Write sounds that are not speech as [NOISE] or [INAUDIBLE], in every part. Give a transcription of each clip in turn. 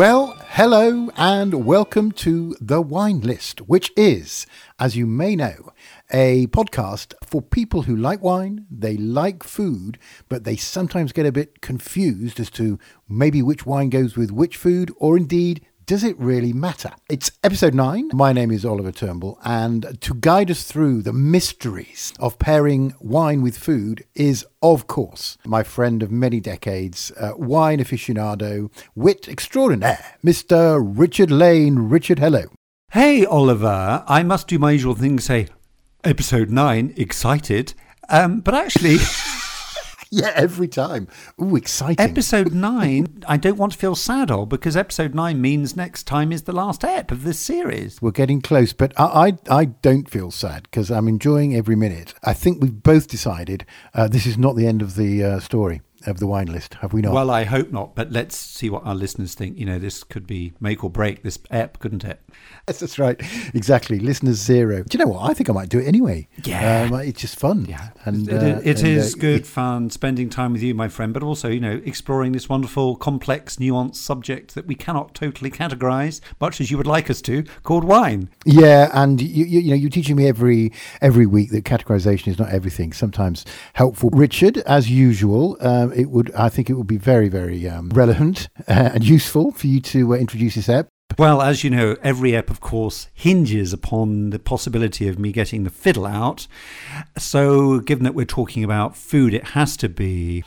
Well, hello and welcome to The Wine List, which is, as you may know, a podcast for people who like wine, they like food, but they sometimes get a bit confused as to maybe which wine goes with which food, or indeed does it really matter? It's episode nine. My name is Oliver Turnbull, and to guide us through the mysteries of pairing wine with food is, of course, my friend of many decades, uh, wine aficionado, wit extraordinaire, Mr. Richard Lane. Richard, hello. Hey, Oliver. I must do my usual thing say, episode nine, excited. Um, but actually. [LAUGHS] [LAUGHS] yeah, every time. Ooh, exciting. Episode [LAUGHS] nine, I don't want to feel sad or because episode nine means next time is the last ep of this series. We're getting close, but I I, I don't feel sad because I'm enjoying every minute. I think we've both decided uh, this is not the end of the uh, story of the wine list, have we not? Well, I hope not, but let's see what our listeners think. You know, this could be make or break this app, couldn't it? Yes, that's right. Exactly. Listeners zero. Do you know what? I think I might do it anyway. Yeah. Um, it's just fun. Yeah. And it, uh, it and, is uh, good it- fun spending time with you, my friend, but also, you know, exploring this wonderful, complex, nuanced subject that we cannot totally categorize, much as you would like us to, called wine. Yeah, and you, you, you know you're teaching me every every week that categorization is not everything. Sometimes helpful. Richard, as usual, um, it would I think it would be very very um, relevant uh, and useful for you to uh, introduce this app. Well, as you know, every app, of course, hinges upon the possibility of me getting the fiddle out. So, given that we're talking about food, it has to be.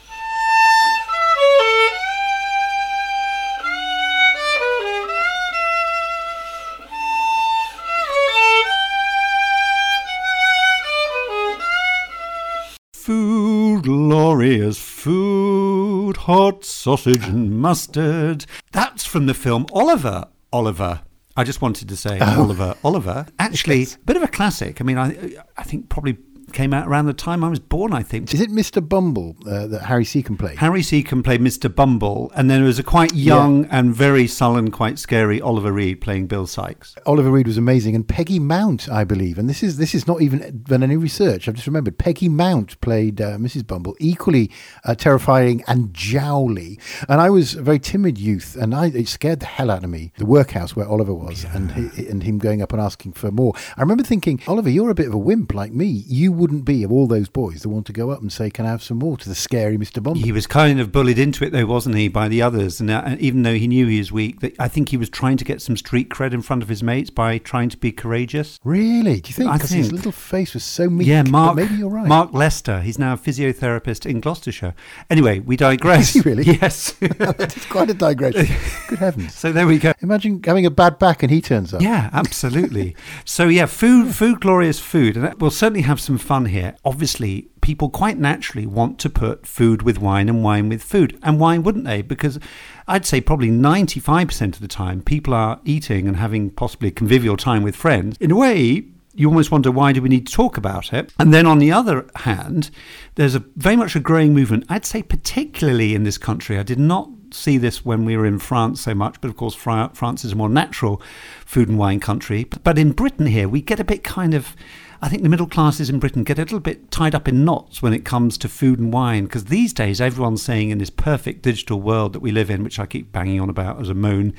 Food, glorious food, hot sausage and mustard. That's from the film Oliver. Oliver. I just wanted to say oh. Oliver. Oliver. Actually, a bit of a classic. I mean, I, I think probably came out around the time I was born, I think. Is it Mr. Bumble uh, that Harry Secombe played? Harry Secombe played Mr. Bumble, and then there was a quite young and very sullen, quite scary Oliver Reed playing Bill Sikes. Oliver Reed was amazing, and Peggy Mount, I believe, and this is this is not even done any research. I've just remembered Peggy Mount played uh, Mrs. Bumble, equally uh, terrifying and jowly. And I was a very timid youth, and I it scared the hell out of me. The workhouse where Oliver was, and he, and him going up and asking for more. I remember thinking, Oliver, you're a bit of a wimp like me. You wouldn't be of all those boys that want to go up and say, "Can I have some more?" to the scary Mr. Bumble. He was kind of bullied into it, though, wasn't he, by the others? And, uh, even though he knew he was weak, that I think he was trying to get some street cred in front of his mates by trying to be courageous. Really? Do you think? Because his little face was so meek. yeah, Mark. maybe you're right. Mark Lester. He's now a physiotherapist in Gloucestershire. Anyway, we digress. [LAUGHS] Is he really? Yes. [LAUGHS] it's quite a digression. Good heavens! [LAUGHS] so there we go. Imagine having a bad back and he turns up. Yeah, absolutely. so yeah, food, food, glorious food, and we'll certainly have some fun here. Obviously, people quite naturally want to put food with wine and wine with food, and why wouldn't they? Because I'd say probably ninety-five percent of the time, people are eating and having possibly a convivial time with friends. In a way. You almost wonder why do we need to talk about it? And then on the other hand, there's a very much a growing movement. I'd say particularly in this country. I did not see this when we were in France so much, but of course, France is a more natural food and wine country. But in Britain here, we get a bit kind of. I think the middle classes in Britain get a little bit tied up in knots when it comes to food and wine because these days everyone's saying in this perfect digital world that we live in, which I keep banging on about as a moan,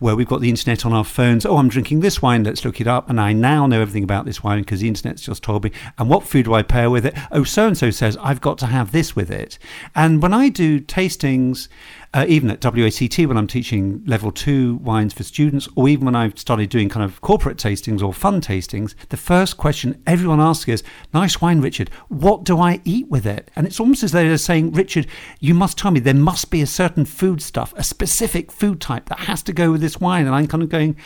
where we've got the internet on our phones. Oh, I'm drinking this wine, let's look it up. And I now know everything about this wine because the internet's just told me. And what food do I pair with it? Oh, so and so says I've got to have this with it. And when I do tastings, uh, even at WACT when I'm teaching level two wines for students, or even when I've started doing kind of corporate tastings or fun tastings, the first question everyone asks is, Nice wine, Richard. What do I eat with it? And it's almost as though they're saying, Richard, you must tell me there must be a certain food stuff, a specific food type that has to go with this wine. And I'm kind of going,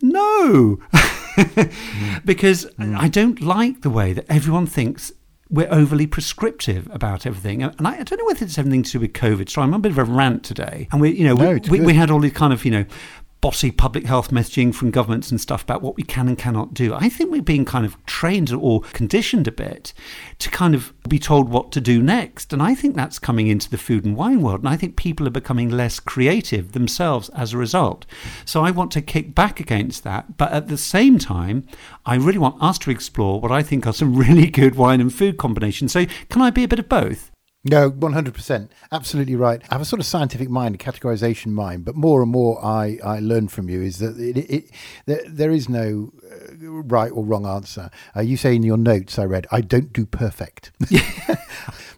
no, [LAUGHS] because I don't like the way that everyone thinks we're overly prescriptive about everything. And I, I don't know whether it's anything to do with COVID. So I'm on a bit of a rant today. And we, you know, No, we, we, we had all these kind of, you know, bossy public health messaging from governments and stuff about what we can and cannot do. I think we're being kind of trained or conditioned a bit to kind of be told what to do next. And I think that's coming into the food and wine world. And I think people are becoming less creative themselves as a result. So I want to kick back against that. But at the same time, I really want us to explore what I think are some [LAUGHS] really good wine and food combinations. So can I be a bit of both? No, 100%. Absolutely right. I have a sort of scientific mind, a categorization mind, but more and more I, I learn from you is that it, it, there is no uh, right or wrong answer. Uh, you say in your notes, I read, I don't do perfect. [LAUGHS]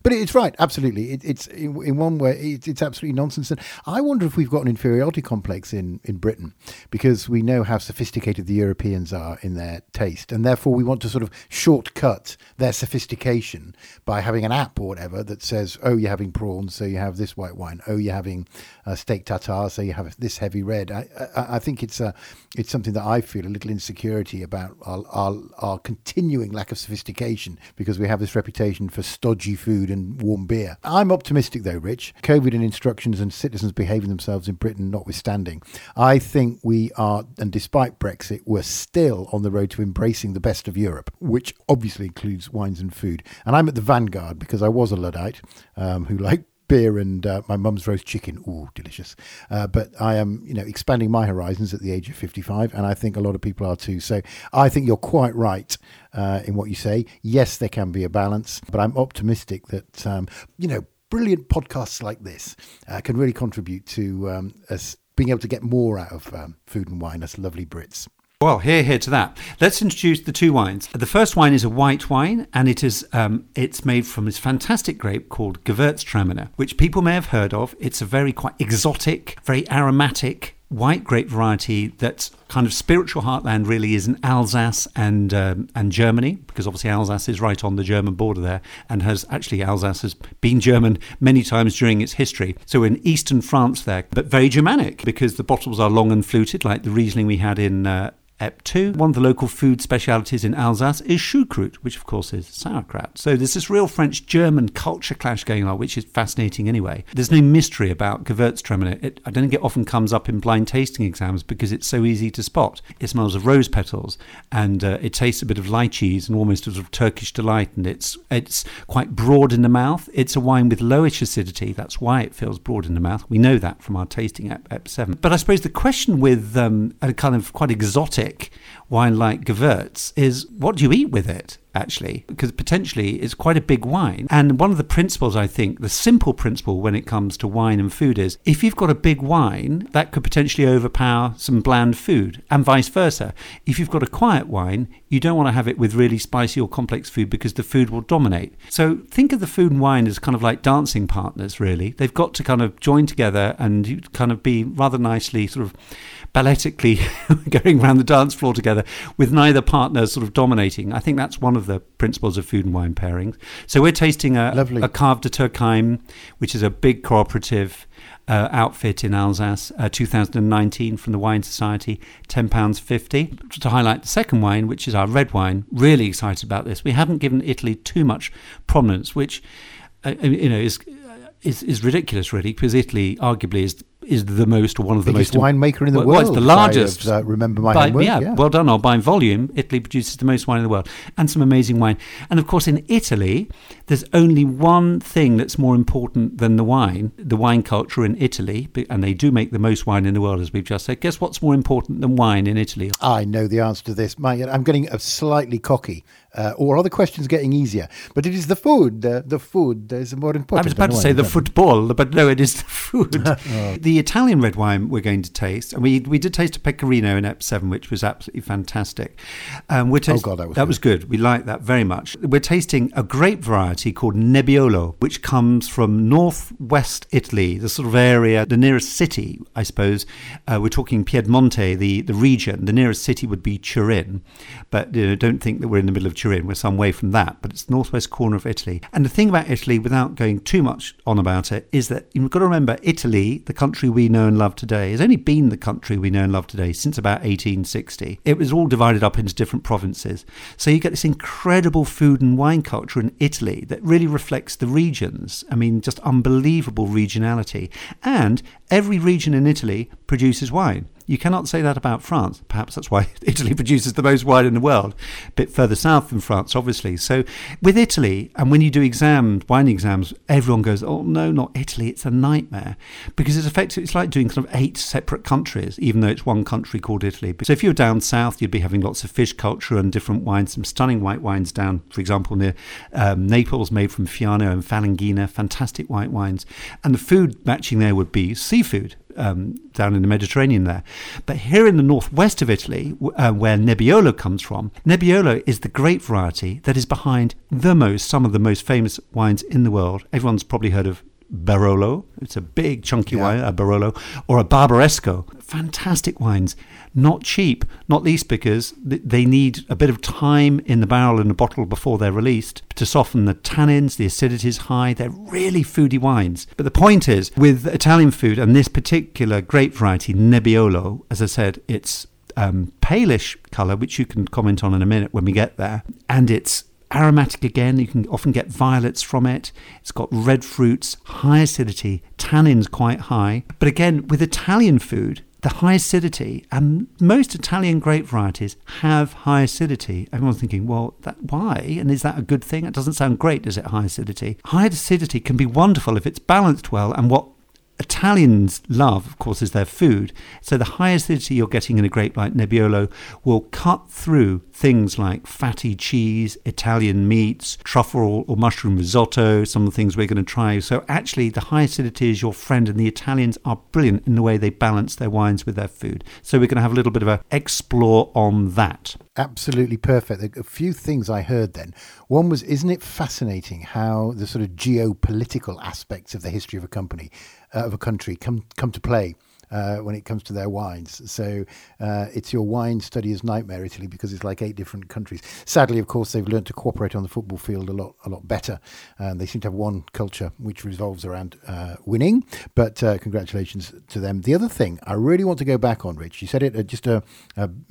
but it's right, absolutely. It, it's in, in, one way, it, it's absolutely nonsense. And I wonder if we've got an inferiority complex in, in Britain because we know how sophisticated the Europeans are in their taste. And therefore, we want to sort of shortcut their sophistication by having an app or whatever that says, oh, you're having prawns, so you have this white wine. Oh, you're having uh, steak tartare, so you have this heavy red. I, I, I think it's, a, it's something that I feel a little insecurity about our, our, our continuing lack of sophistication because we have this reputation for stodgy food and warm beer. I'm optimistic though, Rich. COVID and instructions and citizens behaving themselves in Britain notwithstanding, I think we are, and despite Brexit, we're still on the road to embracing the best of Europe, which obviously includes wines and food. And I'm at the vanguard because I was a Luddite um, who [LAUGHS] liked beer and uh, my mum's roast chicken. Ooh, delicious. Uh, but I am, you know, expanding my horizons at the age of 55, and I think a lot of people are too. So I think you're quite right uh, in what you say. Yes, there can be a balance, but I'm optimistic that, um, you know, brilliant podcasts like this uh, can really contribute to um, us being able to get more out of um, food and wine, us lovely Brits. Well, hear, hear to that. Let's introduce the two wines. The first wine is a white wine, and it is um, it's made from this fantastic grape called Gewürztraminer, which people may have heard of. It's a very quite exotic, very aromatic white grape variety that's kind of spiritual heartland really is in Alsace and um, and Germany because obviously Alsace is right on the German border there and has actually Alsace has been German many times during its history so in eastern France there but very Germanic because the bottles are long and fluted like the Riesling we had in uh, EP2. One of the local food specialities in Alsace is choucroute, which of course is sauerkraut. So there's this real French German culture clash going on, which is fascinating anyway. There's no mystery about Gewürztraminer. It, I don't think it often comes up in blind tasting exams because it's so easy to spot. It smells of rose petals and uh, it tastes a bit of lychees and almost a sort of Turkish delight. And it's, it's quite broad in the mouth. It's a wine with lowish acidity. That's why it feels broad in the mouth. We know that from our tasting at EP7. But I suppose the question with um, a kind of quite exotic wine like Gewürz is what do you eat with it? Actually, because potentially it's quite a big wine. And one of the principles, I think, the simple principle when it comes to wine and food is if you've got a big wine, that could potentially overpower some bland food, and vice versa. If you've got a quiet wine, you don't want to have it with really spicy or complex food because the food will dominate. So think of the food and wine as kind of like dancing partners, really. They've got to kind of join together and kind of be rather nicely sort of balletically [LAUGHS] going around the dance floor together with neither partner sort of dominating. I think that's one of the principles of food and wine pairings. So we're tasting a, Lovely. a Cave de Turckheim, which is a big cooperative uh, outfit in Alsace, uh, 2019 from the Wine Society, £10.50. To highlight the second wine, which is our red wine, really excited about this. We haven't given Italy too much prominence, which uh, you know is, is is ridiculous, really, because Italy arguably is is the most one of the Biggest most winemaker in the well, world. Well, it's the largest. Uh, remember my by, homework. Yeah, yeah, well done. Or by volume, Italy produces the most wine in the world, and some amazing wine. And of course, in Italy, there's only one thing that's more important than the wine. The wine culture in Italy, and they do make the most wine in the world, as we've just said. Guess what's more important than wine in Italy? I know the answer to this. My, I'm getting slightly cocky uh, or are the questions getting easier? But it is the food. Uh, the food is more important. I was about to say the football, but no, it is the food. [LAUGHS] oh. The Italian red wine we're going to taste, and we we did taste a Pecorino in Ep Seven, which was absolutely fantastic. Um, we're taste- oh God, that was that good. was good. We liked that very much. We're tasting a grape variety called Nebbiolo, which comes from northwest Italy, the sort of area, the nearest city, I suppose. Uh, we're talking Piedmonte, the the region. The nearest city would be Turin, but you know, don't think that we're in the middle of Turin. We're some way from that, but it's the northwest corner of Italy. And the thing about Italy, without going too much on about it, is that you've got to remember Italy, the country we know and love today, has only been the country we know and love today since about 1860. It was all divided up into different provinces. So you get this incredible food and wine culture in Italy that really reflects the regions. I mean, just unbelievable regionality. And every region in Italy produces wine. You cannot say that about France. Perhaps that's why [LAUGHS] Italy produces the most wine in the world, a bit further south than France, obviously. So with Italy, and when you do exams, wine exams, everyone goes, "Oh no, not Italy! It's a nightmare," because it's effective. It's like doing kind of eight separate countries, even though it's one country called Italy. So if you're down south, you'd be having lots of fish culture and different wines, some stunning white wines down, for example, near um, Naples, made from Fiano and Falanghina, fantastic white wines, and the food matching there would be seafood um, down in the Mediterranean there. But here in the northwest of Italy, uh, where Nebbiolo comes from, Nebbiolo is the grape variety that is behind the most, some of the most famous wines in the world. Everyone's probably heard of Barolo. It's a big, chunky yeah. wine, a Barolo, or a Barbaresco. Fantastic wines, not cheap, not least because they need a bit of time in the barrel and the bottle before they're released to soften the tannins. The acidity is high. They're really foody wines. But the point is, with Italian food and this particular grape variety, Nebbiolo, as I said, it's um, palish colour, which you can comment on in a minute when we get there, and it's aromatic again. You can often get violets from it. It's got red fruits, high acidity, tannins quite high. But again, with Italian food, the high acidity, and most Italian grape varieties have high acidity. Everyone's thinking, well, that, why? And is that a good thing? It doesn't sound great, does it? High acidity. High acidity can be wonderful if it's balanced well. And what Italians love, of course, is their food. So the high acidity you're getting in a grape like Nebbiolo will cut through things like fatty cheese, Italian meats, truffle or mushroom risotto, some of the things we're going to try. So actually, the high acidity is your friend, and the Italians are brilliant in the way they balance their wines with their food. So we're going to have a little bit of a explore on that. Absolutely perfect. A few things I heard then. One was, isn't it fascinating how the sort of geopolitical aspects of the history of a company, uh, of a country, come come to play? uh, when it comes to their wines. So uh, it's your wine studyer's nightmare, Italy, because it's like eight different countries. Sadly, of course, they've learned to cooperate on the football field a lot, a lot better. And they seem to have one culture which revolves around uh, winning. But uh, congratulations to them. The other thing I really want to go back on, Rich, you said it uh, just uh,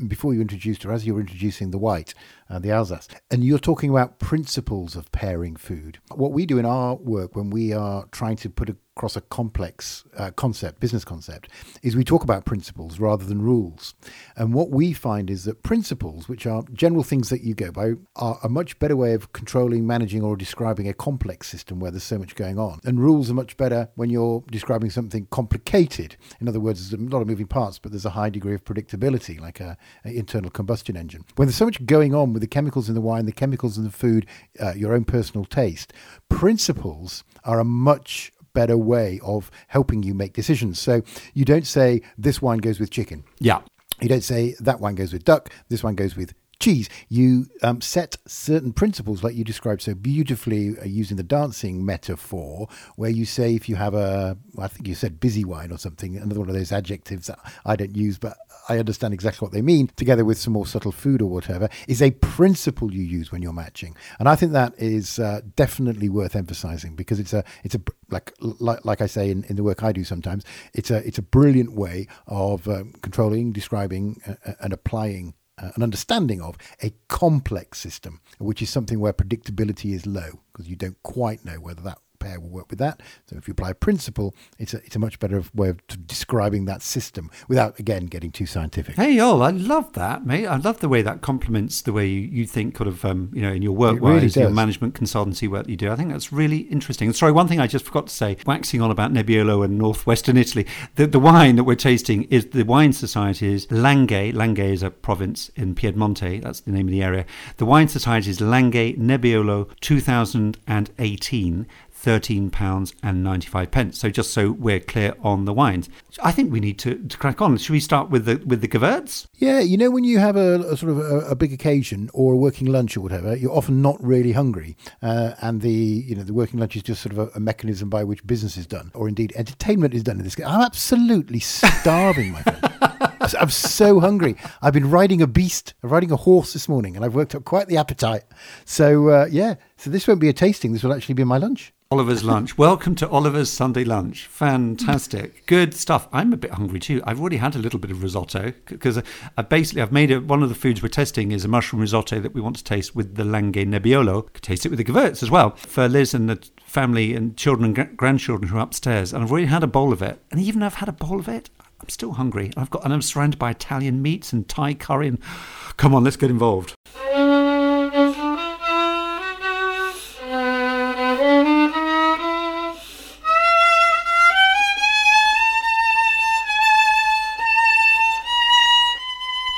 before you introduced, or as you were introducing the white, the Alsace, and you're talking about principles of pairing food. What we do in our work when we are trying to put across a complex uh, concept, business concept, is we talk about principles rather than rules. And what we find is that principles, which are general things that you go by, are a much better way of controlling, managing, or describing a complex system where there's so much going on. And rules are much better when you're describing something complicated. In other words, there's a lot of moving parts, but there's a high degree of predictability, like a, a internal combustion engine. When there's so much going on with the chemicals in the wine, the chemicals in the food, uh, your own personal taste, principles are a much better way of helping you make decisions. So you don't say this wine goes with chicken. Yeah. You don't say that wine goes with duck, this one goes with cheese. You um, set certain principles, like you described so beautifully uh, using the dancing metaphor, where you say if you have a, well, I think you said busy wine or something, another one of those adjectives that I don't use, but I understand exactly what they mean, together with some more subtle food or whatever, is a principle you use when you're matching. And I think that is uh, definitely worth emphasizing because it's a, it's a, like, like, like I say in, in the work I do sometimes, it's a, it's a brilliant way of um, controlling, describing, uh, and applying uh, an understanding of a complex system, which is something where predictability is low because you don't quite know whether that pair will work with that. So if you apply a principle, it's a, it's a much better way of describing that system without, again, getting too scientific. Hey, oh, I love that, mate. I love the way that complements the way you, you think, kind of, um, you know, in your work really wise, your management consultancy work you do. I think that's really interesting. sorry, one thing I just forgot to say, waxing on about Nebbiolo and northwestern Italy, the, the wine that we're tasting is the wine Society's is Langhe. Langhe is a province in Piedmonte. That's the name of the area. The wine Society's is Langhe Nebbiolo 2018. £13.95. pence. So just so we're clear on the wines. I think we need to, to crack on. Should we start with the with the Gewurz? Yeah, you know when you have a, a sort of a, a, big occasion or a working lunch or whatever, you're often not really hungry, uh, and the you know the working lunch is just sort of a, a, mechanism by which business is done, or indeed entertainment is done in this case. I'm absolutely starving, my friend. [LAUGHS] I'm so hungry. I've been riding a beast, riding a horse this morning, and I've worked up quite the appetite. So uh, yeah, so this won't be a tasting. This will actually be my lunch. Oliver's lunch. Welcome to Oliver's Sunday lunch. Fantastic, good stuff. I'm a bit hungry too. I've already had a little bit of risotto because I uh, basically I've made it. One of the foods we're testing is a mushroom risotto that we want to taste with the Langhe Nebbiolo. Could taste it with the Gewurz as well for Liz and the family and children and grandchildren who are upstairs. And I've already had a bowl of it, and even though I've had a bowl of it, I'm still hungry. I've got, and I'm surrounded by Italian meats and Thai curry. And come on, let's get involved.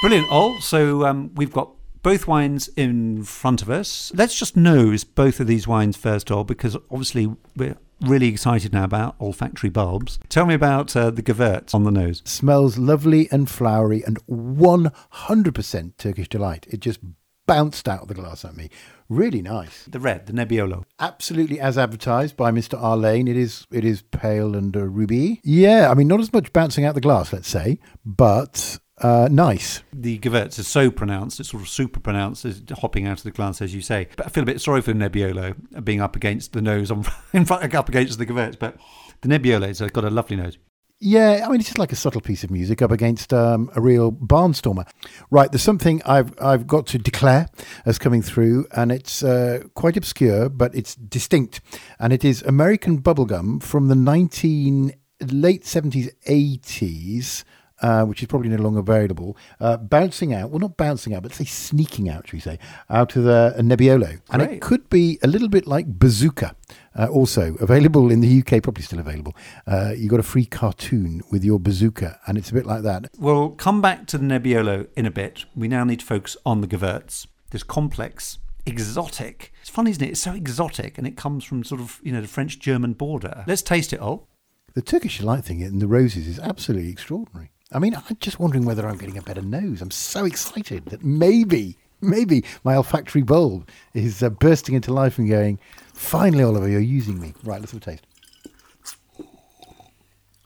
Brilliant, Ol. So um, we've got both wines in front of us. Let's just nose both of these wines first, Ol, because obviously we're really excited now about olfactory bulbs. Tell me about uh, the Gewurz on the nose. Smells lovely and flowery and 100% Turkish delight. It just bounced out of the glass at me. Really nice. The red, the Nebbiolo. Absolutely as advertised by Mr. Arlane. It is it is pale and uh, ruby. Yeah, I mean not as much bouncing out the glass, let's say, but uh, nice. The Gewurz is so pronounced, it's sort of super pronounced, it's hopping out of the glass, as you say. But I feel a bit sorry for the Nebbiolo being up against the nose, on, [LAUGHS] in front, up against the Gewurz. But the Nebbiolo's got a lovely nose. Yeah, I mean, it's just like a subtle piece of music up against um, a real barnstormer. Right, there's something I've I've got to declare as coming through, and it's uh, quite obscure, but it's distinct, and it is American bubblegum from the 19 late 70s, 80s. Uh, which is probably no longer available, uh, bouncing out, well, not bouncing out, but say sneaking out, should we say, out of the Nebbiolo. And Great. it could be a little bit like Bazooka, uh, also available in the UK, probably still available. Uh, you got a free cartoon with your Bazooka, and it's a bit like that. We'll come back to the Nebbiolo in a bit. We now need to focus on the Gewurz, this complex, exotic. It's funny, isn't it? It's so exotic, and it comes from sort of, you know, the French-German border. Let's taste it, Ol. The Turkish delight thing in the roses is absolutely extraordinary. I mean, I'm just wondering whether I'm getting a better nose. I'm so excited that maybe, maybe my olfactory bulb is uh, bursting into life and going, finally, Oliver, you're using me. Right, let's have a taste.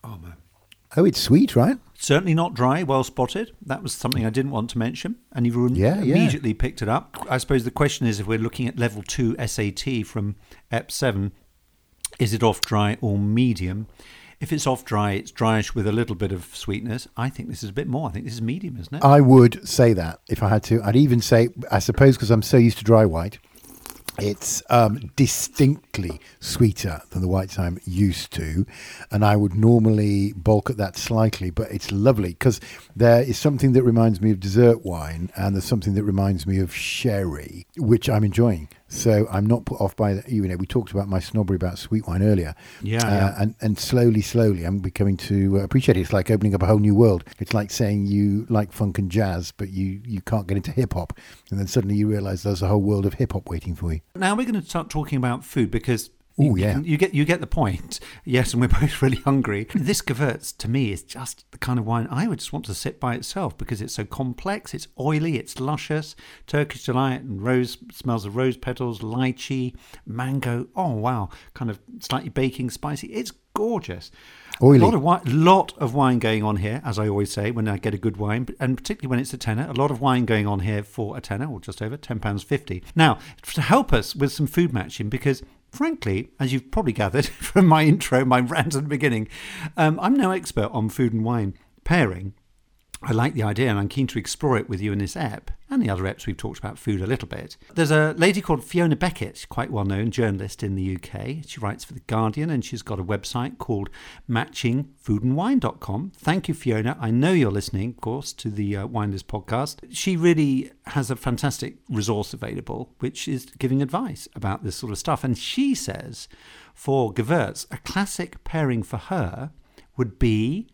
Oh, man. Oh, it's sweet, right? Certainly not dry, well spotted. That was something I didn't want to mention, and you've Yeah, yeah. immediately picked it up. I suppose the question is if we're looking at level 2 SAT from EP7, is it off dry or medium? If it's off dry, it's dryish with a little bit of sweetness. I think this is a bit more. I think this is medium, isn't it? I would say that if I had to. I'd even say, I suppose, because I'm so used to dry white, it's um, distinctly sweeter than the whites I'm used to. And I would normally bulk at that slightly, but it's lovely because there is something that reminds me of dessert wine and there's something that reminds me of sherry, which I'm enjoying. So I'm not put off by that. You know, we talked about my snobbery about sweet wine earlier. Yeah, Uh, yeah. And, and slowly, slowly, I'm becoming to uh, appreciate it. It's like opening up a whole new world. It's like saying you like funk and jazz, but you, you can't get into hip hop. And then suddenly you realize there's a whole world of hip hop waiting for you. Now we're going to start talking about food because You, yeah. you get you get the point. [LAUGHS] Yes, and we're both really hungry. This Gewurz to me is just the kind of wine I would just want to sit by itself because it's so complex. It's oily. It's luscious. Turkish delight and rose smells of rose petals, lychee, mango. Oh wow, kind of slightly baking, spicy. It's gorgeous. Oily. A lot of wine, lot of wine going on here, as I always say when I get a good wine, and particularly when it's a tenner. A lot of wine going on here for a tenner, or just over ten pounds fifty. Now, to help us with some food matching, because frankly, as you've probably gathered [LAUGHS] from my intro, my rant at the beginning, um, I'm no expert on food and wine pairing. I like the idea and I'm keen to explore it with you in this app and the other apps we've talked about food a little bit. There's a lady called Fiona Beckett, quite well known journalist in the UK. She writes for The Guardian and she's got a website called matchingfoodandwine.com. Thank you, Fiona. I know you're listening, of course, to the uh, podcast. She really has a fantastic resource available, which is giving advice about this sort of stuff. And she says for Gewurz, a classic pairing for her would be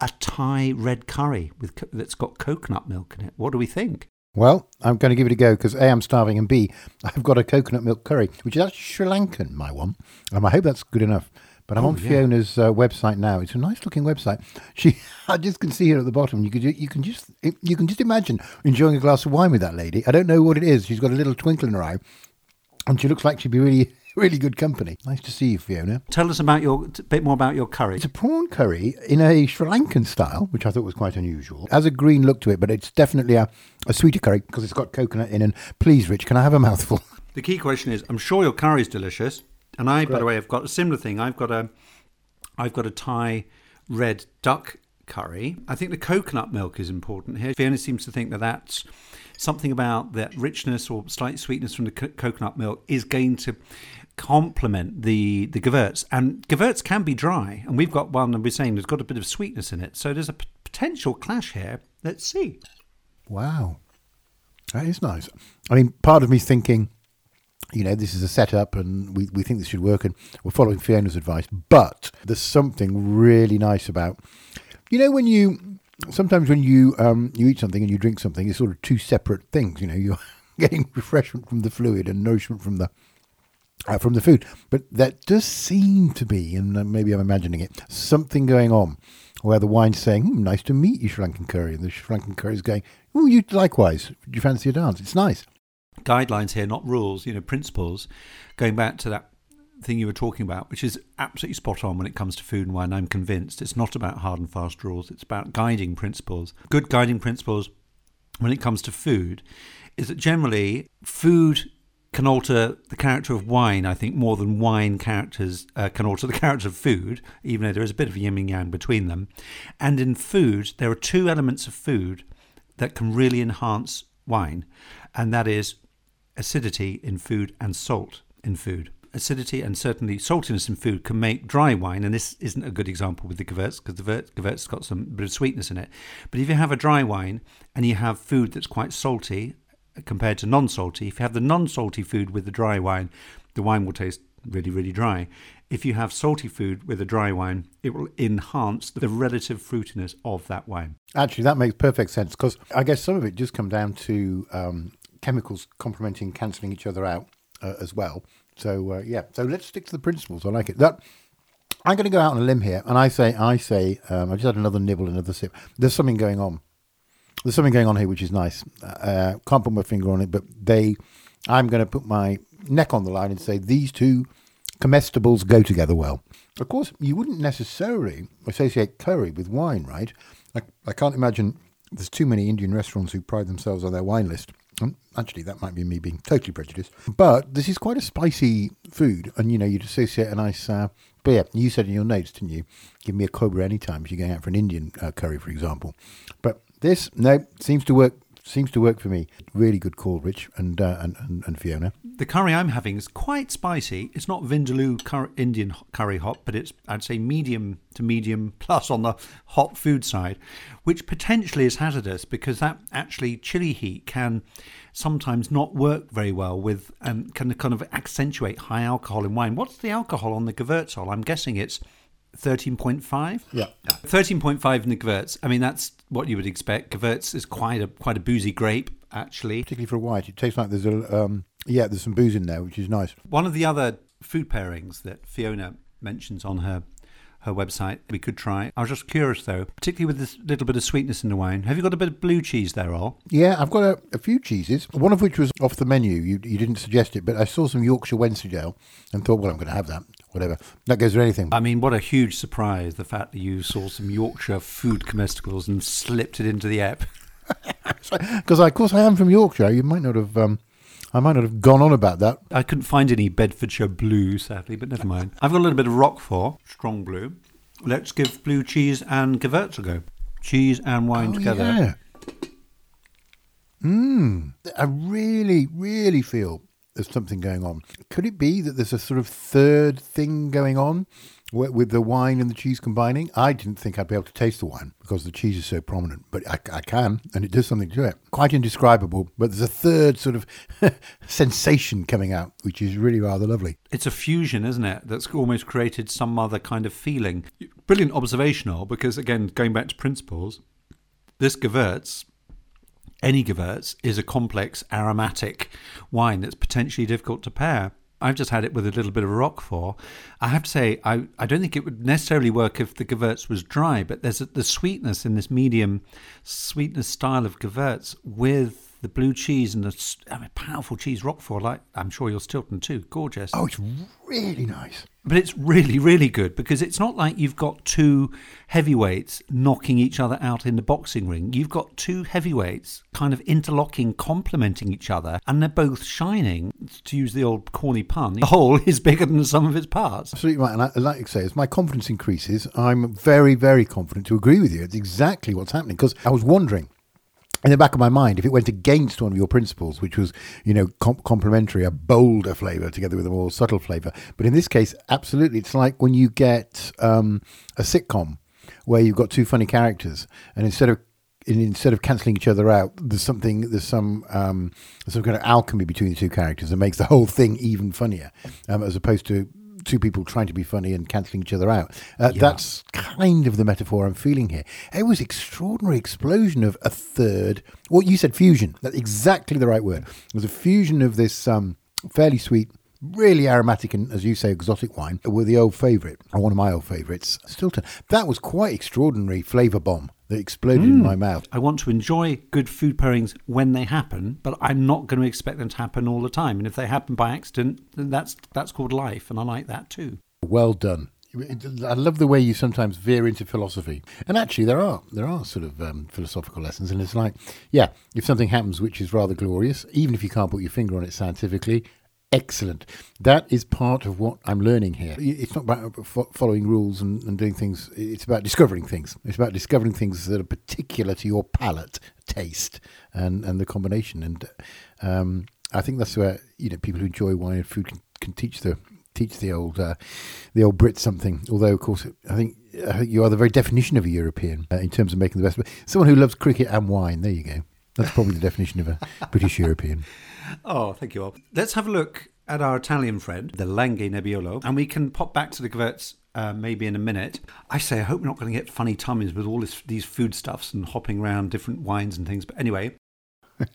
a Thai red curry with co- that's got coconut milk in it. What do we think? Well, I'm going to give it a go because A, I'm starving, and B, I've got a coconut milk curry, which is actually Sri Lankan, my one. Um, I hope that's good enough. But I'm Oh, on yeah. Fiona's uh, website now. It's a nice looking website. [LAUGHS] She, I just can see her at the bottom. You could, you can just, you can just imagine enjoying a glass of wine with that lady. I don't know what it is. She's got a little twinkle in her eye, and she looks like she'd be really, really good company. Nice to see you, Fiona. Tell us about your a bit more about your curry. It's a prawn curry in a Sri Lankan style, which I thought was quite unusual. Has a green look to it, but it's definitely a, a sweeter curry because it's got coconut in. And please, Rich, can I have a mouthful? [LAUGHS] The key question is: I'm sure your curry is delicious, and I, by the way, have got a similar thing. I've got a, I've got a Thai red duck curry. I think the coconut milk is important here. Fiona seems to think that that's something about that richness or slight sweetness from the co- coconut milk is going to complement the the gewurz. And gewurz can be dry, and we've got one, and we're saying there's got a bit of sweetness in it. So there's a p- potential clash here. Let's see. Wow. That is nice. I mean, part of me thinking, you know, this is a setup and we, we think this should work and we're following Fiona's advice, but there's something really nice about, you know, when you, sometimes when you, um, you eat something and you drink something, it's sort of two separate things, you know, you're [LAUGHS] getting refreshment from the fluid and nourishment from the, uh, from the food. But that does seem to be, and uh, maybe I'm imagining it, something going on where the wine's saying, hmm, nice to meet you, Sri Lankan curry. And the Sri Lankan curry is going, oh, you likewise. Do you fancy a dance? It's nice. Guidelines here, not rules, you know, principles. Going back to that thing you were talking about, which is absolutely spot on when it comes to food and wine. I'm convinced it's not about hard and fast rules, it's about guiding principles. Good guiding principles when it comes to food is that generally food can alter the character of wine, I think, more than wine characters uh, can alter the [LAUGHS] character of food, even though there is a bit of yin and yang between them. And in food, there are two elements of food that can really enhance wine, and that is acidity in food and salt in food. Acidity and certainly saltiness in food can make dry wine, and this isn't a good example with the Gewurz because the Gewurz has got some bit of sweetness in it. But if you have a dry wine and you have food that's quite salty, compared to non salty. If you have the non salty food with the dry wine, the wine will taste really, really dry. If you have salty food with a dry wine, it will enhance the relative fruitiness of that wine. Actually, that makes perfect sense because I guess some of it just come down to um, chemicals complementing, cancelling each other out uh, as well. So uh, yeah, so let's stick to the principles. I like it. That I'm going to go out on a limb here, and I say, I say, um, I just had another nibble, another sip. There's something going on there's something going on here which is nice. Uh, can't put my finger on it, but they, I'm going to put my neck on the line and say these two comestibles go together well. Of course, you wouldn't necessarily associate curry with wine, right? I, I can't imagine there's too many Indian restaurants who pride themselves on their wine list. Actually, that might be me being totally prejudiced. But this is quite a spicy food, and you know, you'd associate a nice. Uh, but yeah, you said in your notes, didn't you? Give me a Cobra anytime if you're going out for an Indian uh, curry, for example. But this, no, seems to work. Seems to work for me. Really good call, Rich and uh, and, and, and Fiona. The curry I'm having is quite spicy. It's not Vindaloo cur- Indian curry hot, but it's I'd say medium to medium plus on the hot food side, which potentially is hazardous because that actually chili heat can sometimes not work very well with and can kind of accentuate high alcohol in wine. What's the alcohol on the Gewürztraminer? I'm guessing it's 13.5 yeah 13.5 in the Gewürz I mean that's what you would expect Gewürz is quite a quite a boozy grape actually particularly for a white it tastes like there's a um, yeah there's some booze in there which is nice one of the other food pairings that Fiona mentions on her her website we could try. I was just curious though, particularly with this little bit of sweetness in the wine. Have you got a bit of blue cheese there, Ol? Yeah, I've got a, a, few cheeses, one of which was off the menu. You, you didn't suggest it, but I saw some Yorkshire Wensleydale and thought, well, I'm going to have that whatever. That goes with anything. I mean, what a huge surprise the fact that you saw some Yorkshire food comestibles and slipped it into the app. [LAUGHS] Because, of course, I am from Yorkshire. You might not have. Um, I might not have gone on about that. I couldn't find any Bedfordshire blue, sadly, but never mind. I've got a little bit of Roquefort, strong blue. Let's give blue cheese and Gewurz a go. Cheese and wine oh, together. Yeah. Mmm. I really, really feel there's something going on. Could it be that there's a sort of third thing going on with the wine and the cheese combining? I didn't think I'd be able to taste the wine because the cheese is so prominent, but I, I can, and it does something to it. Quite indescribable, but there's a third sort of [LAUGHS] sensation coming out, which is really rather lovely. It's a fusion, isn't it? That's almost created some other kind of feeling. Brilliant observational, because again, going back to principles, this Gewurz any Gewurz is a complex aromatic wine that's potentially difficult to pair. I've just had it with a little bit of Roquefort. I have to say, I, I don't think it would necessarily work if the Gewurz was dry, but there's a, the sweetness in this medium sweetness style of Gewurz with the blue cheese and the I mean, powerful cheese Roquefort, like I'm sure your Stilton too, gorgeous. Oh, it's really nice. But it's really, really good because it's not like you've got two heavyweights knocking each other out in the boxing ring. You've got two heavyweights kind of interlocking, complementing each other, and they're both shining. To use the old corny pun, the whole [LAUGHS] is bigger than the sum of its parts. Absolutely right. And I, like you say, as my confidence increases, I'm very, very confident to agree with you. It's exactly what's happening because I was wondering. In the back of my mind, if it went against one of your principles, which was, you know, com- complementary, a bolder flavour together with a more subtle flavour. But in this case, absolutely, it's like when you get um, a sitcom where you've got two funny characters, and instead of in- instead of cancelling each other out, there's something, there's some um, some kind of alchemy between the two characters that makes the whole thing even funnier, um, as opposed to two people trying to be funny and cancelling each other out. Uh, Yeah. That's kind of the metaphor I'm feeling here. It was extraordinary explosion of a third. Well, you said fusion. That's exactly the right word. It was a fusion of this um, fairly sweet. Really aromatic and, as you say, exotic wine with the old favourite, or one of my old favourites, Stilton. That was quite extraordinary flavour bomb that exploded in my mouth. I want to enjoy good food pairings when they happen, but I'm not going to expect them to happen all the time. And if they happen by accident, then that's that's called life, and I like that too. Well done. I love the way you sometimes veer into philosophy, and actually there are there are sort of um, philosophical lessons, and it's like, yeah, if something happens which is rather glorious, even if you can't put your finger on it scientifically, excellent. That is part of what I'm learning here. It's not about following rules and, and doing things. It's about discovering things. It's about discovering things that are particular to your palate, taste, and and the combination. And um, I think that's where you know people who enjoy wine and food can, can teach the teach the old uh, the old Brit something. Although, of course, I think I think you are the very definition of a European uh, in terms of making the best. Someone who loves cricket and wine. There you go. That's probably the definition of a British European. Oh, thank you all. Let's have a look at our Italian friend, the Langhe Nebbiolo, and we can pop back to the Gewurz uh, maybe in a minute. I say, I hope we're not going to get funny tummies with all this, these foodstuffs and hopping around different wines and things. But anyway, [LAUGHS]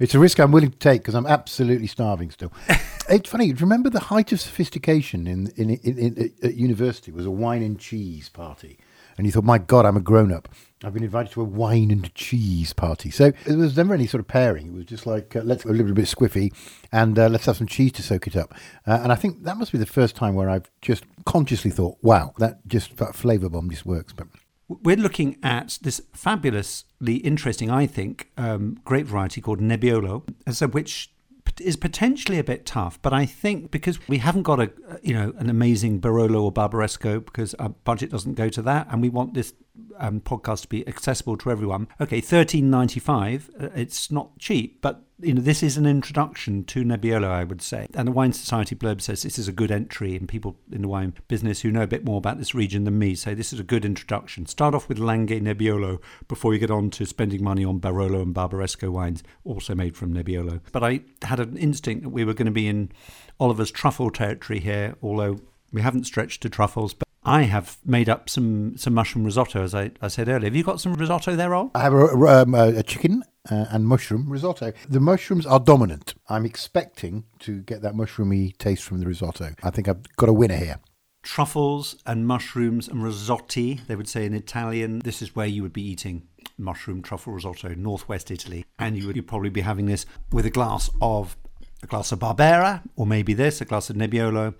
It's a risk I'm willing to take because I'm absolutely starving still. [LAUGHS] it's funny. Remember the height of sophistication in, in, in, in at university was a wine and cheese party, and you thought, "My God, I'm a grown up. I've been invited to a wine and cheese party." So there was never any sort of pairing. It was just like, uh, "Let's go a little bit squiffy, and uh, let's have some cheese to soak it up." Uh, and I think that must be the first time where I've just consciously thought, "Wow, that just that flavour bomb just works." But we're looking at this fabulously interesting, I think, um, grape variety called Nebbiolo, so which is potentially a bit tough, but I think because we haven't got a you know an amazing Barolo or Barbaresco because our budget doesn't go to that, and we want this um, podcast to be accessible to everyone. Okay, thirteen ninety five. Uh, it's not cheap, but you know this is an introduction to Nebbiolo, I would say. And the Wine Society blurb says this is a good entry, and people in the wine business who know a bit more about this region than me say this is a good introduction. Start off with Langhe Nebbiolo before you get on to spending money on Barolo and Barbaresco wines, also made from Nebbiolo. But I had an instinct that we were going to be in Oliver's truffle territory here, although we haven't stretched to truffles. I have made up some, some mushroom risotto, as I, I said earlier. Have you got some risotto there, Ol? I have a, um, a, a chicken uh, and mushroom risotto. The mushrooms are dominant. I'm expecting to get that mushroomy taste from the risotto. I think I've got a winner here. Truffles and mushrooms and risotti, they would say in Italian. This is where you would be eating mushroom truffle risotto, northwest Italy. And you would you'd probably be having this with a glass of a glass of Barbera, or maybe this, a glass of Nebbiolo,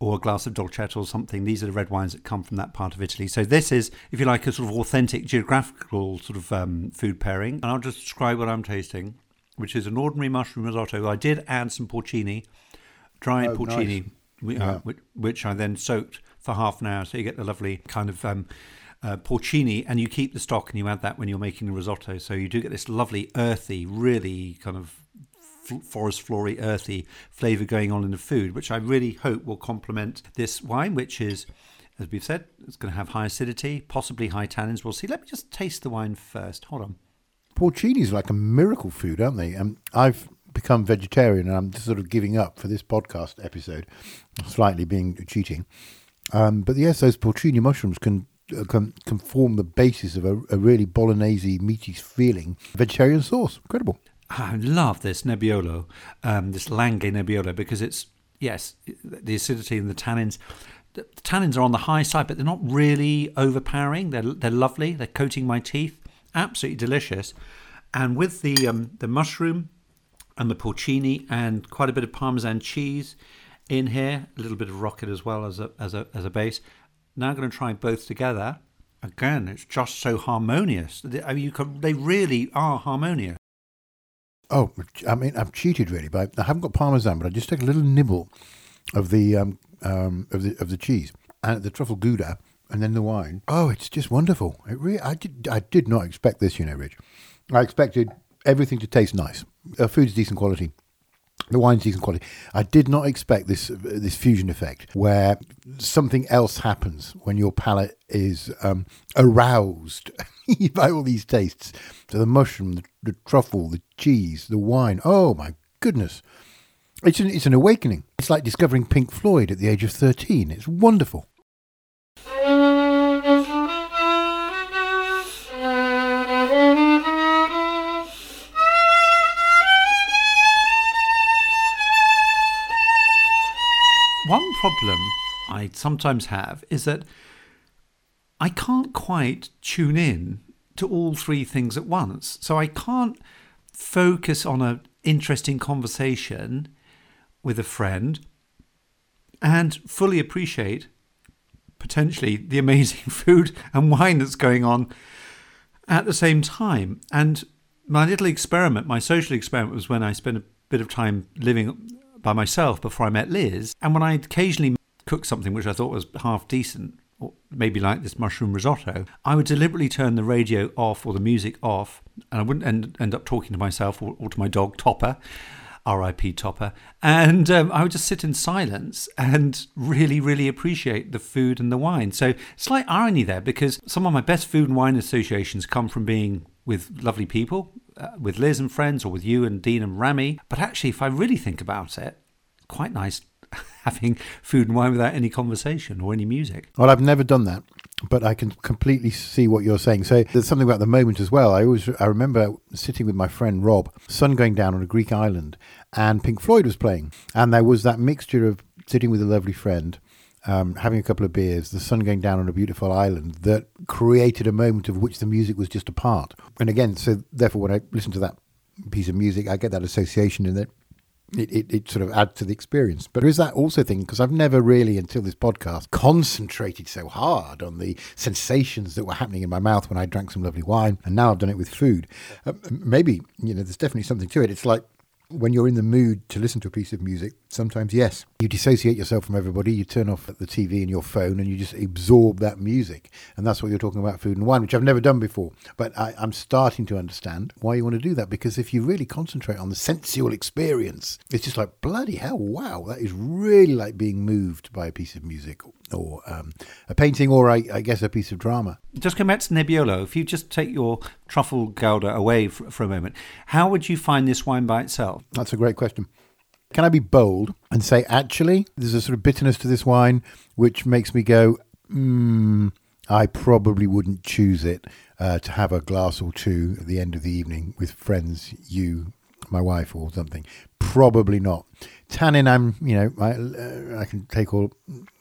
or a glass of Dolcetto or something. These are the red wines that come from that part of Italy. So this is, if you like, a sort of authentic geographical sort of um, food pairing. And I'll just describe what I'm tasting, which is an ordinary mushroom risotto. I did add some porcini, dried Oh, porcini, nice. uh, Yeah. which, I then soaked for half an hour. So you get the lovely kind of um, uh, porcini, and you keep the stock and you add that when you're making the risotto. So you do get this lovely, earthy, really kind of forest flory, earthy flavour going on in the food, which I really hope will complement this wine, which is, as we've said, it's going to have high acidity, possibly high tannins. We'll see. Let me just taste the wine first. Hold on. Porcini's like a miracle food, aren't they? Um, I've become vegetarian and I'm sort of giving up for this podcast episode, slightly being cheating. Um, but yes, those porcini mushrooms can uh, can, can form the basis of a, a really bolognese, meaty feeling vegetarian sauce. Incredible. I love this Nebbiolo, um, this Langhe Nebbiolo, because it's, yes, the acidity and the tannins. The tannins are on the high side, but they're not really overpowering. They're, they're lovely. They're coating my teeth. Absolutely delicious. And with the um, the mushroom and the porcini and quite a bit of parmesan cheese in here, a little bit of rocket as well as a as a as a base. Now I'm going to try both together. Again, it's just so harmonious. I mean, can, they really are harmonious. Oh, I mean, I've cheated really, but I haven't got parmesan, but I just take a little nibble of the um, um, of the of the cheese and the truffle gouda, and then the wine. Oh, it's just wonderful. It really, I did, I did not expect this, you know, Rich. I expected everything to taste nice. Uh, food's decent quality. The wine's decent quality. I did not expect this this fusion effect where something else happens when your palate is um, aroused [LAUGHS] by all these tastes. So the mushroom, the, the truffle, the cheese, the wine. Oh my goodness! It's an, it's an awakening. It's like discovering Pink Floyd at the age of thirteen. It's wonderful. Problem I sometimes have is that I can't quite tune in to all three things at once. So I can't focus on an interesting conversation with a friend and fully appreciate potentially the amazing [LAUGHS] food and wine that's going on at the same time. And my little experiment, my social experiment, was when I spent a bit of time living by myself before I met Liz. And when I occasionally cooked something which I thought was half decent, or maybe like this mushroom risotto, I would deliberately turn the radio off or the music off, and I wouldn't end, end up talking to myself or, or to my dog Topper. RIP Topper. And um, I would just sit in silence and really, really appreciate the food and the wine. So, slight irony there because some of my best food and wine associations come from being with lovely people, uh, with Liz and friends, or with you and Dean and Rami. But actually, if I really think about it, quite nice [LAUGHS] having food and wine without any conversation or any music. Well, I've never done that, but I can completely see what you're saying. So there's something about the moment as well. I always I remember sitting with my friend Rob, sun going down on a Greek island, and Pink Floyd was playing, and there was that mixture of sitting with a lovely friend. Um, having a couple of beers, the sun going down on a beautiful island that created a moment of which the music was just a part. And again, so therefore, when I listen to that piece of music, I get that association in it it, it, it, sort of adds to the experience. But there is that also thing, because I've never really, until this podcast, concentrated so hard on the sensations that were happening in my mouth when I drank some lovely wine. And now I've done it with food. Uh, maybe, you know, there's definitely something to it. It's like when you're in the mood to listen to a piece of music, sometimes, yes, you dissociate yourself from everybody, you turn off the TV and your phone, and you just absorb that music. And that's what you're talking about food and wine, which I've never done before. But I, am starting to understand why you want to do that, because if you really concentrate on the sensual experience, it's just like, bloody hell, wow, that is really like being moved by a piece of music or um, a painting or, I, I, guess, a piece of drama. Just come back to Nebbiolo. If you just take your truffle gouda away for, for a moment, how would you find this wine by itself? That's a great question. Can I be bold and say, actually, there's a sort of bitterness to this wine which makes me go, hmm, I probably wouldn't choose it uh, to have a glass or two at the end of the evening with friends, you, my wife, or something. Probably not. Tannin, I'm, you know, I, uh, I can take all,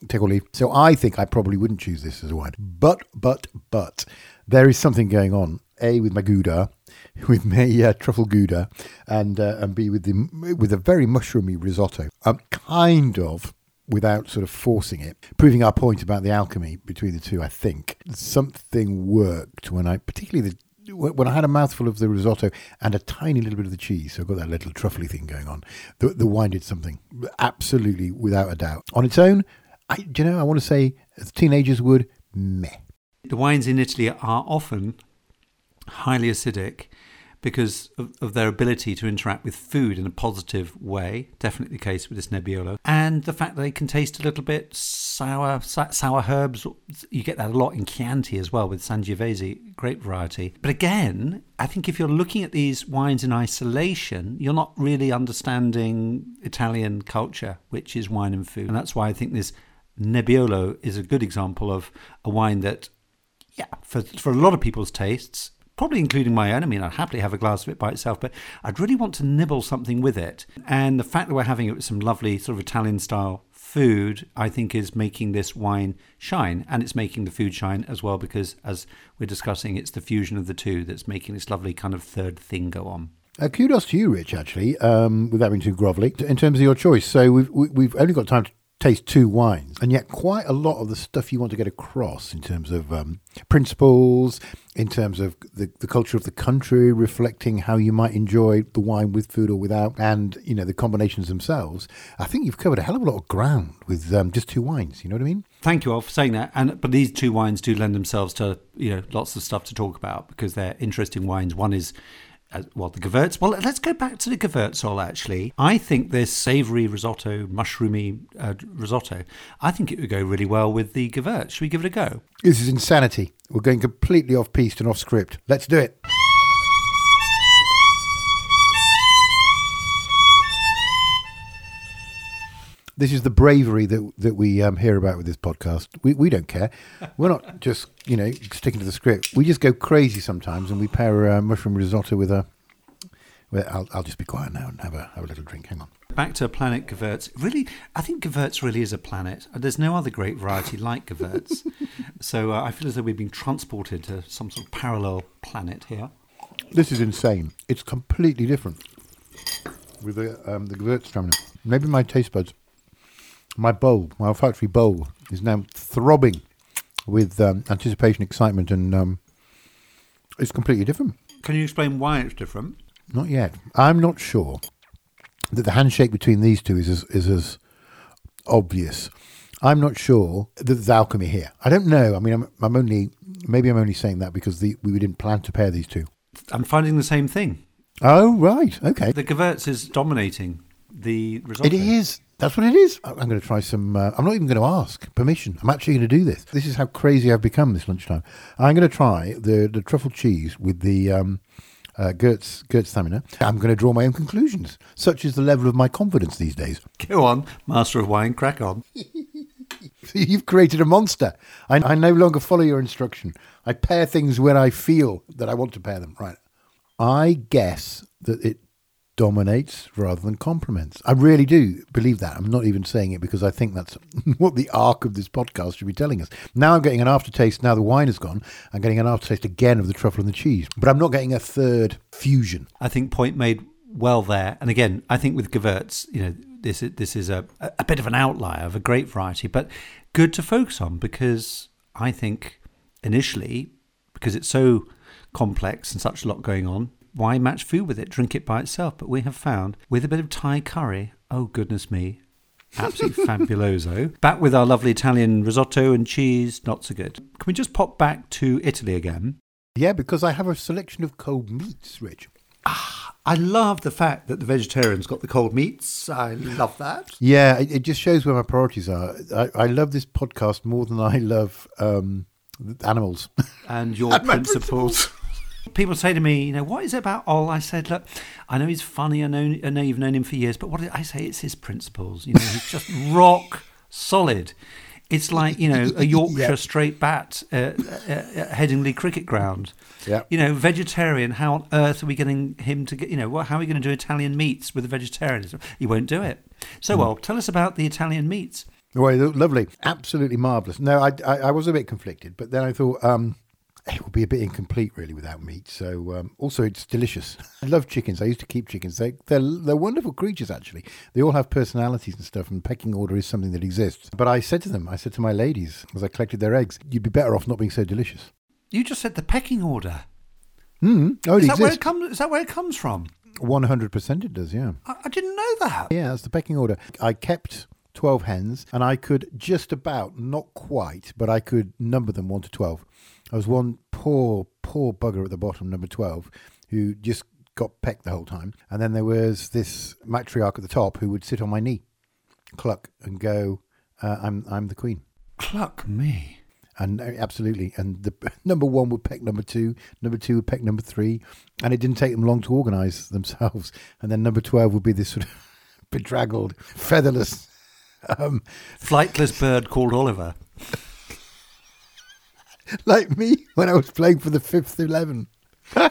take all leave. So I think I probably wouldn't choose this as a wine. But, but, but, there is something going on. A with my Gouda, [LAUGHS] with my uh, truffle Gouda, and uh, and B with the with a very mushroomy risotto. Um, kind of without sort of forcing it, proving our point about the alchemy between the two. I think something worked when I, particularly the when I had a mouthful of the risotto and a tiny little bit of the cheese, so I've got that little truffly thing going on. The, the wine did something absolutely without a doubt. On its own, I, do you know, I want to say, as teenagers would, meh. The wines in Italy are often highly acidic because of, of, their ability to interact with food in a positive way. Definitely the case with this Nebbiolo. And the fact that they can taste a little bit sour, sour herbs. You get that a lot in Chianti as well with Sangiovese, great variety. But again, I think if you're looking at these wines in isolation, you're not really understanding Italian culture, which is wine and food. And that's why I think this Nebbiolo is a good example of a wine that yeah, for for a lot of people's tastes, probably including my own. I mean, I'd happily have a glass of it by itself, but I'd really want to nibble something with it. And the fact that we're having it with some lovely sort of Italian style food, I think, is making this wine shine. And it's making the food shine as well because, as we're discussing, it's the fusion of the two that's making this lovely kind of third thing go on. Uh, kudos to you, Rich, actually, um, without being too grovelly, in terms of your choice. So we've, we- we've only got time to taste two wines, and yet quite a lot of the stuff you want to get across in terms of um, principles, in terms of the, the culture of the country, reflecting how you might enjoy the wine with food or without, and, you know, the combinations themselves. I think you've covered a hell of a lot of ground with um, just two wines, you know what I mean? Thank you all for saying that. And but these two wines do lend themselves to you know lots of stuff to talk about because they're interesting wines. One is well the Gewurz. Well, let's go back to the Gewürztraminer. Actually, I think this savoury risotto, mushroomy uh, risotto. I think it would go really well with the Gewürz. Should we give it a go? This is insanity. We're going completely off piste and off script. Let's do it. This is the bravery that that we um, hear about with this podcast. We we don't care. We're not [LAUGHS] just you know sticking to the script. We just go crazy sometimes, and we pair uh, mushroom risotto with a. Well, I'll I'll just be quiet now and have a have a little drink. Hang on. Back to planet Gewürz. Really, I think Gewürz really is a planet. There's no other great variety like Gewürz. [LAUGHS] so uh, I feel as though we've been transported to some sort of parallel planet here. This is insane. It's completely different with the um, the Gewürztraminer. Maybe my taste buds, my bowl, my olfactory bowl, is now throbbing with um, anticipation, excitement, and um, it's completely different. Can you explain why it's different? Not yet. I'm not sure that the handshake between these two is as, is as obvious. I'm not sure that there's alchemy here. I don't know. I mean, I'm, I'm only maybe I'm only saying that because the, we didn't plan to pair these two. I'm finding the same thing. Oh right, okay. The Gewürz is dominating the result. It is. That's what it is. I'm going to try some. Uh, I'm not even going to ask permission. I'm actually going to do this. This is how crazy I've become this lunchtime. I'm going to try the the truffle cheese with the um, uh, Gertz Gewürztraminer. I'm going to draw my own conclusions. Such is the level of my confidence these days. Go on, master of wine, crack on. [LAUGHS] You've created a monster. I, I no longer follow your instruction. I pair things when I feel that I want to pair them. Right. I guess that it dominates rather than complements. I really do believe that. I'm not even saying it because I think that's [LAUGHS] what the arc of this podcast should be telling us. Now I'm getting an aftertaste. Now the wine is gone. I'm getting an aftertaste again of the truffle and the cheese. But I'm not getting a third fusion. I think point made well there. And again, I think with Gewürz, you know, this is, this is a, a bit of an outlier of a great variety, but good to focus on because I think initially, because it's so complex and such a lot going on, why match food with it? Drink it by itself. But we have found with a bit of Thai curry, oh goodness me, absolutely [LAUGHS] fabuloso. Back with our lovely Italian risotto and cheese, not so good. Can we just pop back to Italy again? Yeah, because I have a selection of cold meats, Rich. Ah, I love the fact that the vegetarians got the cold meats. I love that. Yeah, it, it just shows where my priorities are. I, I love this podcast more than I love um, animals. And your [LAUGHS] And my principles. People say to me, you know, what is it about Ol? I said, look, I know he's funny. I know, I know you've known him for years, but what I say? It's his principles. You know, he's just [LAUGHS] rock solid. It's like you know a [LAUGHS] Yorkshire Yeah. straight bat uh, uh, uh, Headingley cricket ground. Yeah. You know, vegetarian. How on earth are we getting him to get? You know, what, how are we going to do Italian meats with a vegetarianism? He won't do it. So, Hmm. well, tell us about the Italian meats. Well, lovely, absolutely marvelous. No, I, I, I was a bit conflicted, but then I thought um, it would be a bit incomplete really without meat. So um, also, it's delicious. [LAUGHS] I love chickens. I used to keep chickens. They, they're they're wonderful creatures. Actually, they all have personalities and stuff. And pecking order is something that exists. But I said to them, I said to my ladies as I collected their eggs, you'd be better off not being so delicious. You just said the pecking order. Mm, oh, Is that where it comes? Is that where it comes from? One hundred percent, it does. Yeah. I, I didn't know that. Yeah, that's the pecking order. I kept 12 hens and I could just about, not quite, but I could number them 1 to 12. I was one poor, poor bugger at the bottom, number 12, who just got pecked the whole time. And then there was this matriarch at the top who would sit on my knee, cluck, and go, uh, I'm, I'm the queen. Cluck me. And uh, absolutely, and the [LAUGHS] number one would peck number two, number two would peck number three, and it didn't take them long to organise themselves. [LAUGHS] And then number twelve would be this sort of [LAUGHS] bedraggled, featherless, um, Flightless bird called Oliver. [LAUGHS] like me when I was playing for the fifth eleven. [LAUGHS]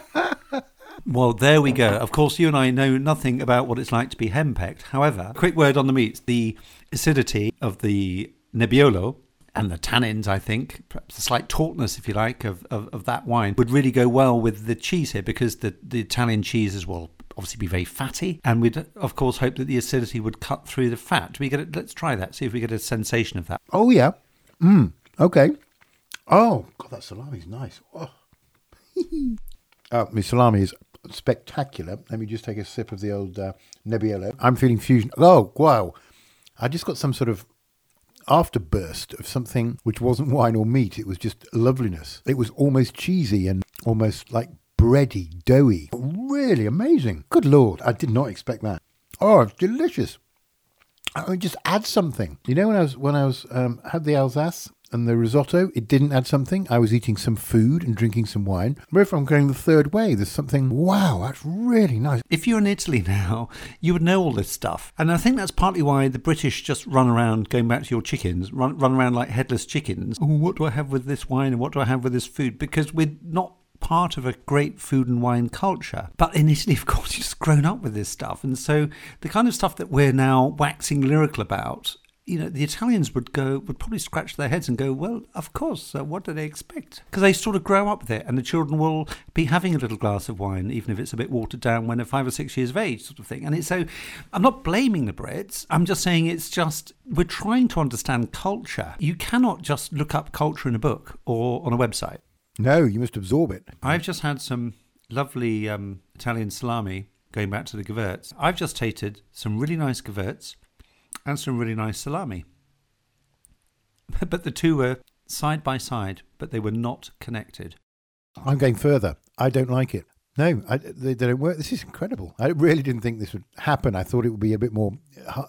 Well, there we go. Of course, you and I know nothing about what it's like to be henpecked. However, quick word on the meats. The acidity of the Nebbiolo and the tannins, I think, perhaps the slight tautness, if you like, of, of, of that wine would really go well with the cheese here because the, the Italian cheeses will obviously be very fatty. And we'd, of course, hope that the acidity would cut through the fat. Do we get it? Let's try that, see if we get a sensation of that. Oh, yeah. Mm, okay. Oh, God, that salami's nice. Oh. oh, [LAUGHS] my salami is spectacular. Let me just take a sip of the old uh, Nebbiolo. I'm feeling fusion. Oh, wow. I just got some sort of afterburst of something which wasn't wine or meat. It was just loveliness. It was almost cheesy and almost like bready, doughy. Really amazing. Good Lord, I did not expect that. Oh, it's delicious. I mean, just add something. You know, when I was when I was um, had the Alsace and the risotto, it didn't add something. I was eating some food and drinking some wine. But if I'm going the third way, there's something. Wow, that's really nice. If you're in Italy now, [LAUGHS] you would know all this stuff, and I think that's partly why the British just run around. Going back to your chickens, run run around like headless chickens. Oh, what do I have with this wine and what do I have with this food? Because we're not part of a great food and wine culture. But in Italy, [LAUGHS] of course, you've just grown up with this stuff. And so the kind of stuff that we're now waxing lyrical about, you know, the Italians would go, would probably scratch their heads and go, well, of course, uh, what do they expect? Because they sort of grow up with it. And the children will be having a little glass of wine, even if it's a bit watered down when they're five or six years of age, sort of thing. And it's so, I'm not blaming the Brits. I'm just saying it's just, we're trying to understand culture. You cannot just look up culture in a book or on a website. No, you must absorb it. I've just had some lovely um, Italian salami, going back to the Gewurz. I've just tasted some really nice Gewurz and some really nice salami. [LAUGHS] But the two were side by side, but they were not connected. I'm going further. I don't like it. No, I, they, they don't work. This is incredible. I really didn't think this would happen. I thought it would be a bit more,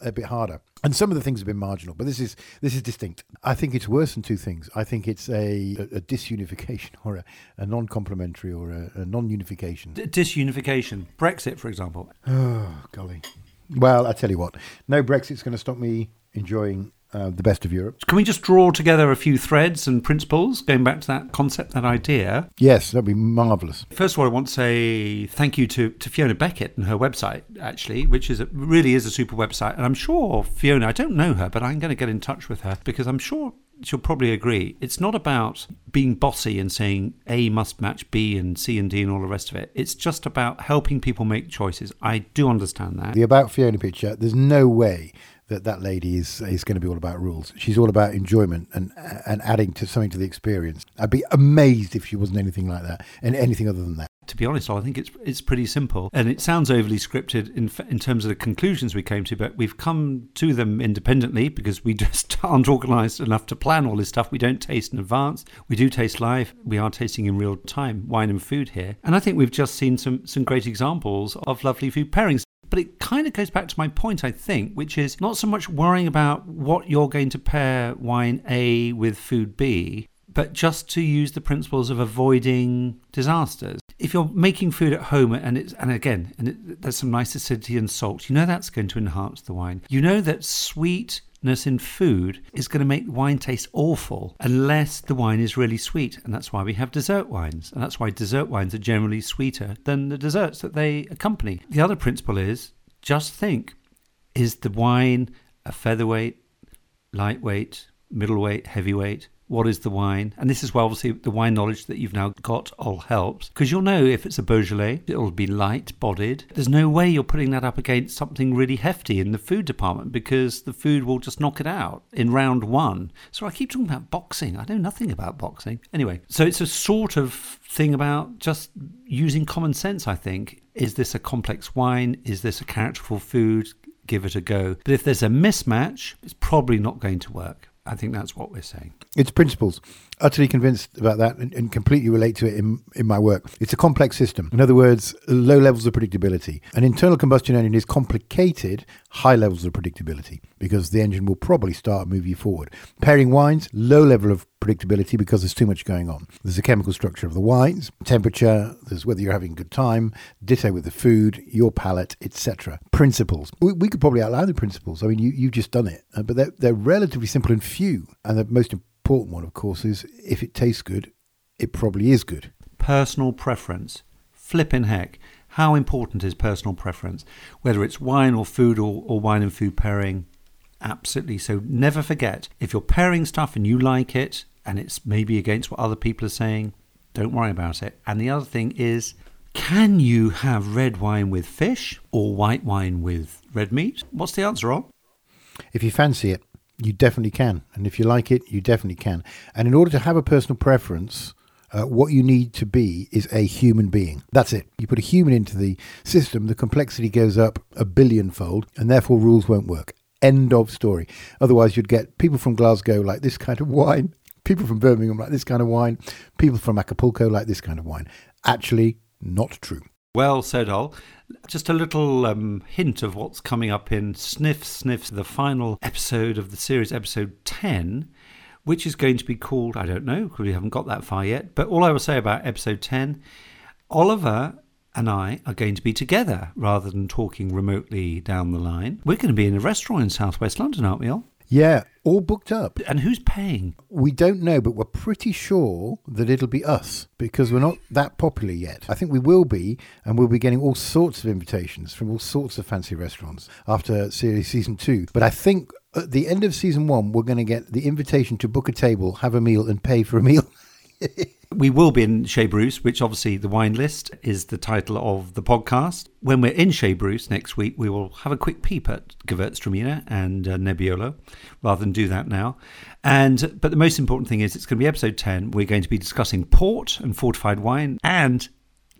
a bit harder. And some of the things have been marginal, but this is this is distinct. I think it's worse than two things. I think it's a, a, a disunification [LAUGHS] or a, a non-complementary or a, a non-unification. D- disunification. Brexit, for example. Oh, golly. Well, I tell you what, no Brexit's going to stop me enjoying uh, the best of Europe. Can we just draw together a few threads and principles, going back to that concept, that idea? Yes, that'd be marvellous. First of all, I want to say thank you to, to Fiona Beckett and her website, actually, which is a, really is a super website. And I'm sure Fiona, I don't know her, but I'm going to get in touch with her because I'm sure she'll probably agree. It's not about being bossy and saying A must match B and C and D and all the rest of it. It's just about helping people make choices. I do understand that. The About Fiona picture, there's no way that that lady is is going to be all about rules. She's all about enjoyment and and adding to something to the experience. I'd be amazed if she wasn't anything like that and anything other than that. To be honest, I think it's it's pretty simple, and it sounds overly scripted in in terms of the conclusions we came to. But we've come to them independently because we [LAUGHS] just aren't organised enough to plan all this stuff. We don't taste in advance. We do taste live. We are tasting in real time wine and food here, and I think we've just seen some some great examples of lovely food pairings. But it kind of goes back to my point, I think, which is not so much worrying about what you're going to pair wine A with food B, but just to use the principles of avoiding disasters. If you're making food at home and it's and again and it, there's some nice acidity and salt, you know that's going to enhance the wine. You know that sweetness in food is going to make wine taste awful unless the wine is really sweet, and that's why we have dessert wines, and that's why dessert wines are generally sweeter than the desserts that they accompany. The other principle is just think: is the wine a featherweight, lightweight, middleweight, heavyweight? What is the wine. And this is where obviously the wine knowledge that you've now got all helps because you'll know if it's a Beaujolais, it'll be light bodied. There's no way you're putting that up against something really hefty in the food department because the food will just knock it out in round one. So I keep talking about boxing. I know nothing about boxing. Anyway, so it's a sort of thing about just using common sense, I think. Is this a complex wine? Is this a characterful food? Give it a go. But if there's a mismatch, it's probably not going to work. I think that's what we're saying. It's principles. Utterly convinced about that and, and, completely relate to it in, in my work. It's a complex system. In other words, low levels of predictability. An internal combustion engine is complicated, high levels of predictability because the engine will probably start and move you forward. Pairing wines, low level of predictability because there's too much going on. There's the chemical structure of the wines, temperature, there's whether you're having a good time, ditto with the food, your palate, etc. Principles. We, we, could probably outline the principles. I mean, you, you've just done it, uh, but they're, they're relatively simple and few. And the most important one, of course, is if it tastes good, it probably is good. Personal preference. flipping heck. How important is personal preference? Whether it's wine or food or, or wine and food pairing, absolutely. So never forget if you're pairing stuff and you like it and it's maybe against what other people are saying, don't worry about it. And the other thing is, can you have red wine with fish or white wine with red meat? What's the answer, Rob? If you fancy it, you definitely can. And if you like it, you definitely can. And in order to have a personal preference, uh, what you need to be is a human being. That's it. You put a human into the system, the complexity goes up a billionfold, and therefore rules won't work. End of story. Otherwise, you'd get people from Glasgow like this kind of wine, people from Birmingham like this kind of wine, people from Acapulco like this kind of wine. Actually, not true. Well said, Ol. Just a little um, hint of what's coming up in Sniff Sniffs, the final episode of the series, episode 10, which is going to be called, I don't know, because we haven't got that far yet. But all I will say about episode 10, Oliver and I are going to be together rather than talking remotely down the line. We're going to be in a restaurant in southwest London, aren't we, Ol? Yeah, all booked up. And who's paying? We don't know, but we're pretty sure that it'll be us because we're not that popular yet. I think we will be, and we'll be getting all sorts of invitations from all sorts of fancy restaurants after series season two. But I think at the end of season one, we're going to get the invitation to book a table, have a meal, and pay for a meal. [LAUGHS] [LAUGHS] We will be in Chez Bruce, which obviously the wine list is the title of the podcast. When we're in Chez Bruce next week, we will have a quick peep at Gewürztraminer and uh, Nebbiolo, rather than do that now. And but the most important thing is it's going to be episode ten. We're going to be discussing port and fortified wine, and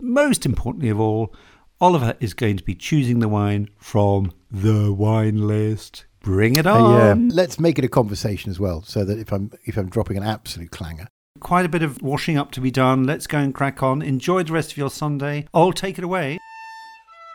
most importantly of all, Oliver is going to be choosing the wine from the wine list. Bring it on! Uh, yeah, let's make it a conversation as well, so that if I'm if I'm dropping an absolute clanger, Quite a bit of washing up to be done. Let's go and crack on. Enjoy the rest of your Sunday. I'll take it away.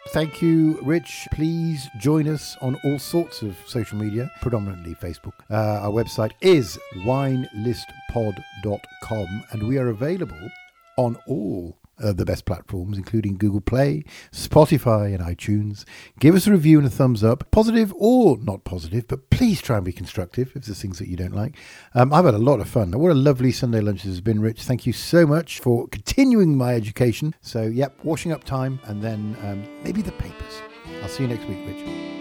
Thank you, Rich. Please join us on all sorts of social media, predominantly Facebook. Uh, our website is winelistpod.com and we are available on all the best platforms, including Google Play, Spotify, and iTunes. Give us a review and a thumbs up, positive or not positive, but please try and be constructive if there's things that you don't like. Um, I've had a lot of fun. What a lovely Sunday lunch this has been, Rich. Thank you so much for continuing my education. So, yep, washing up time and then um, maybe the papers. I'll see you next week, Rich.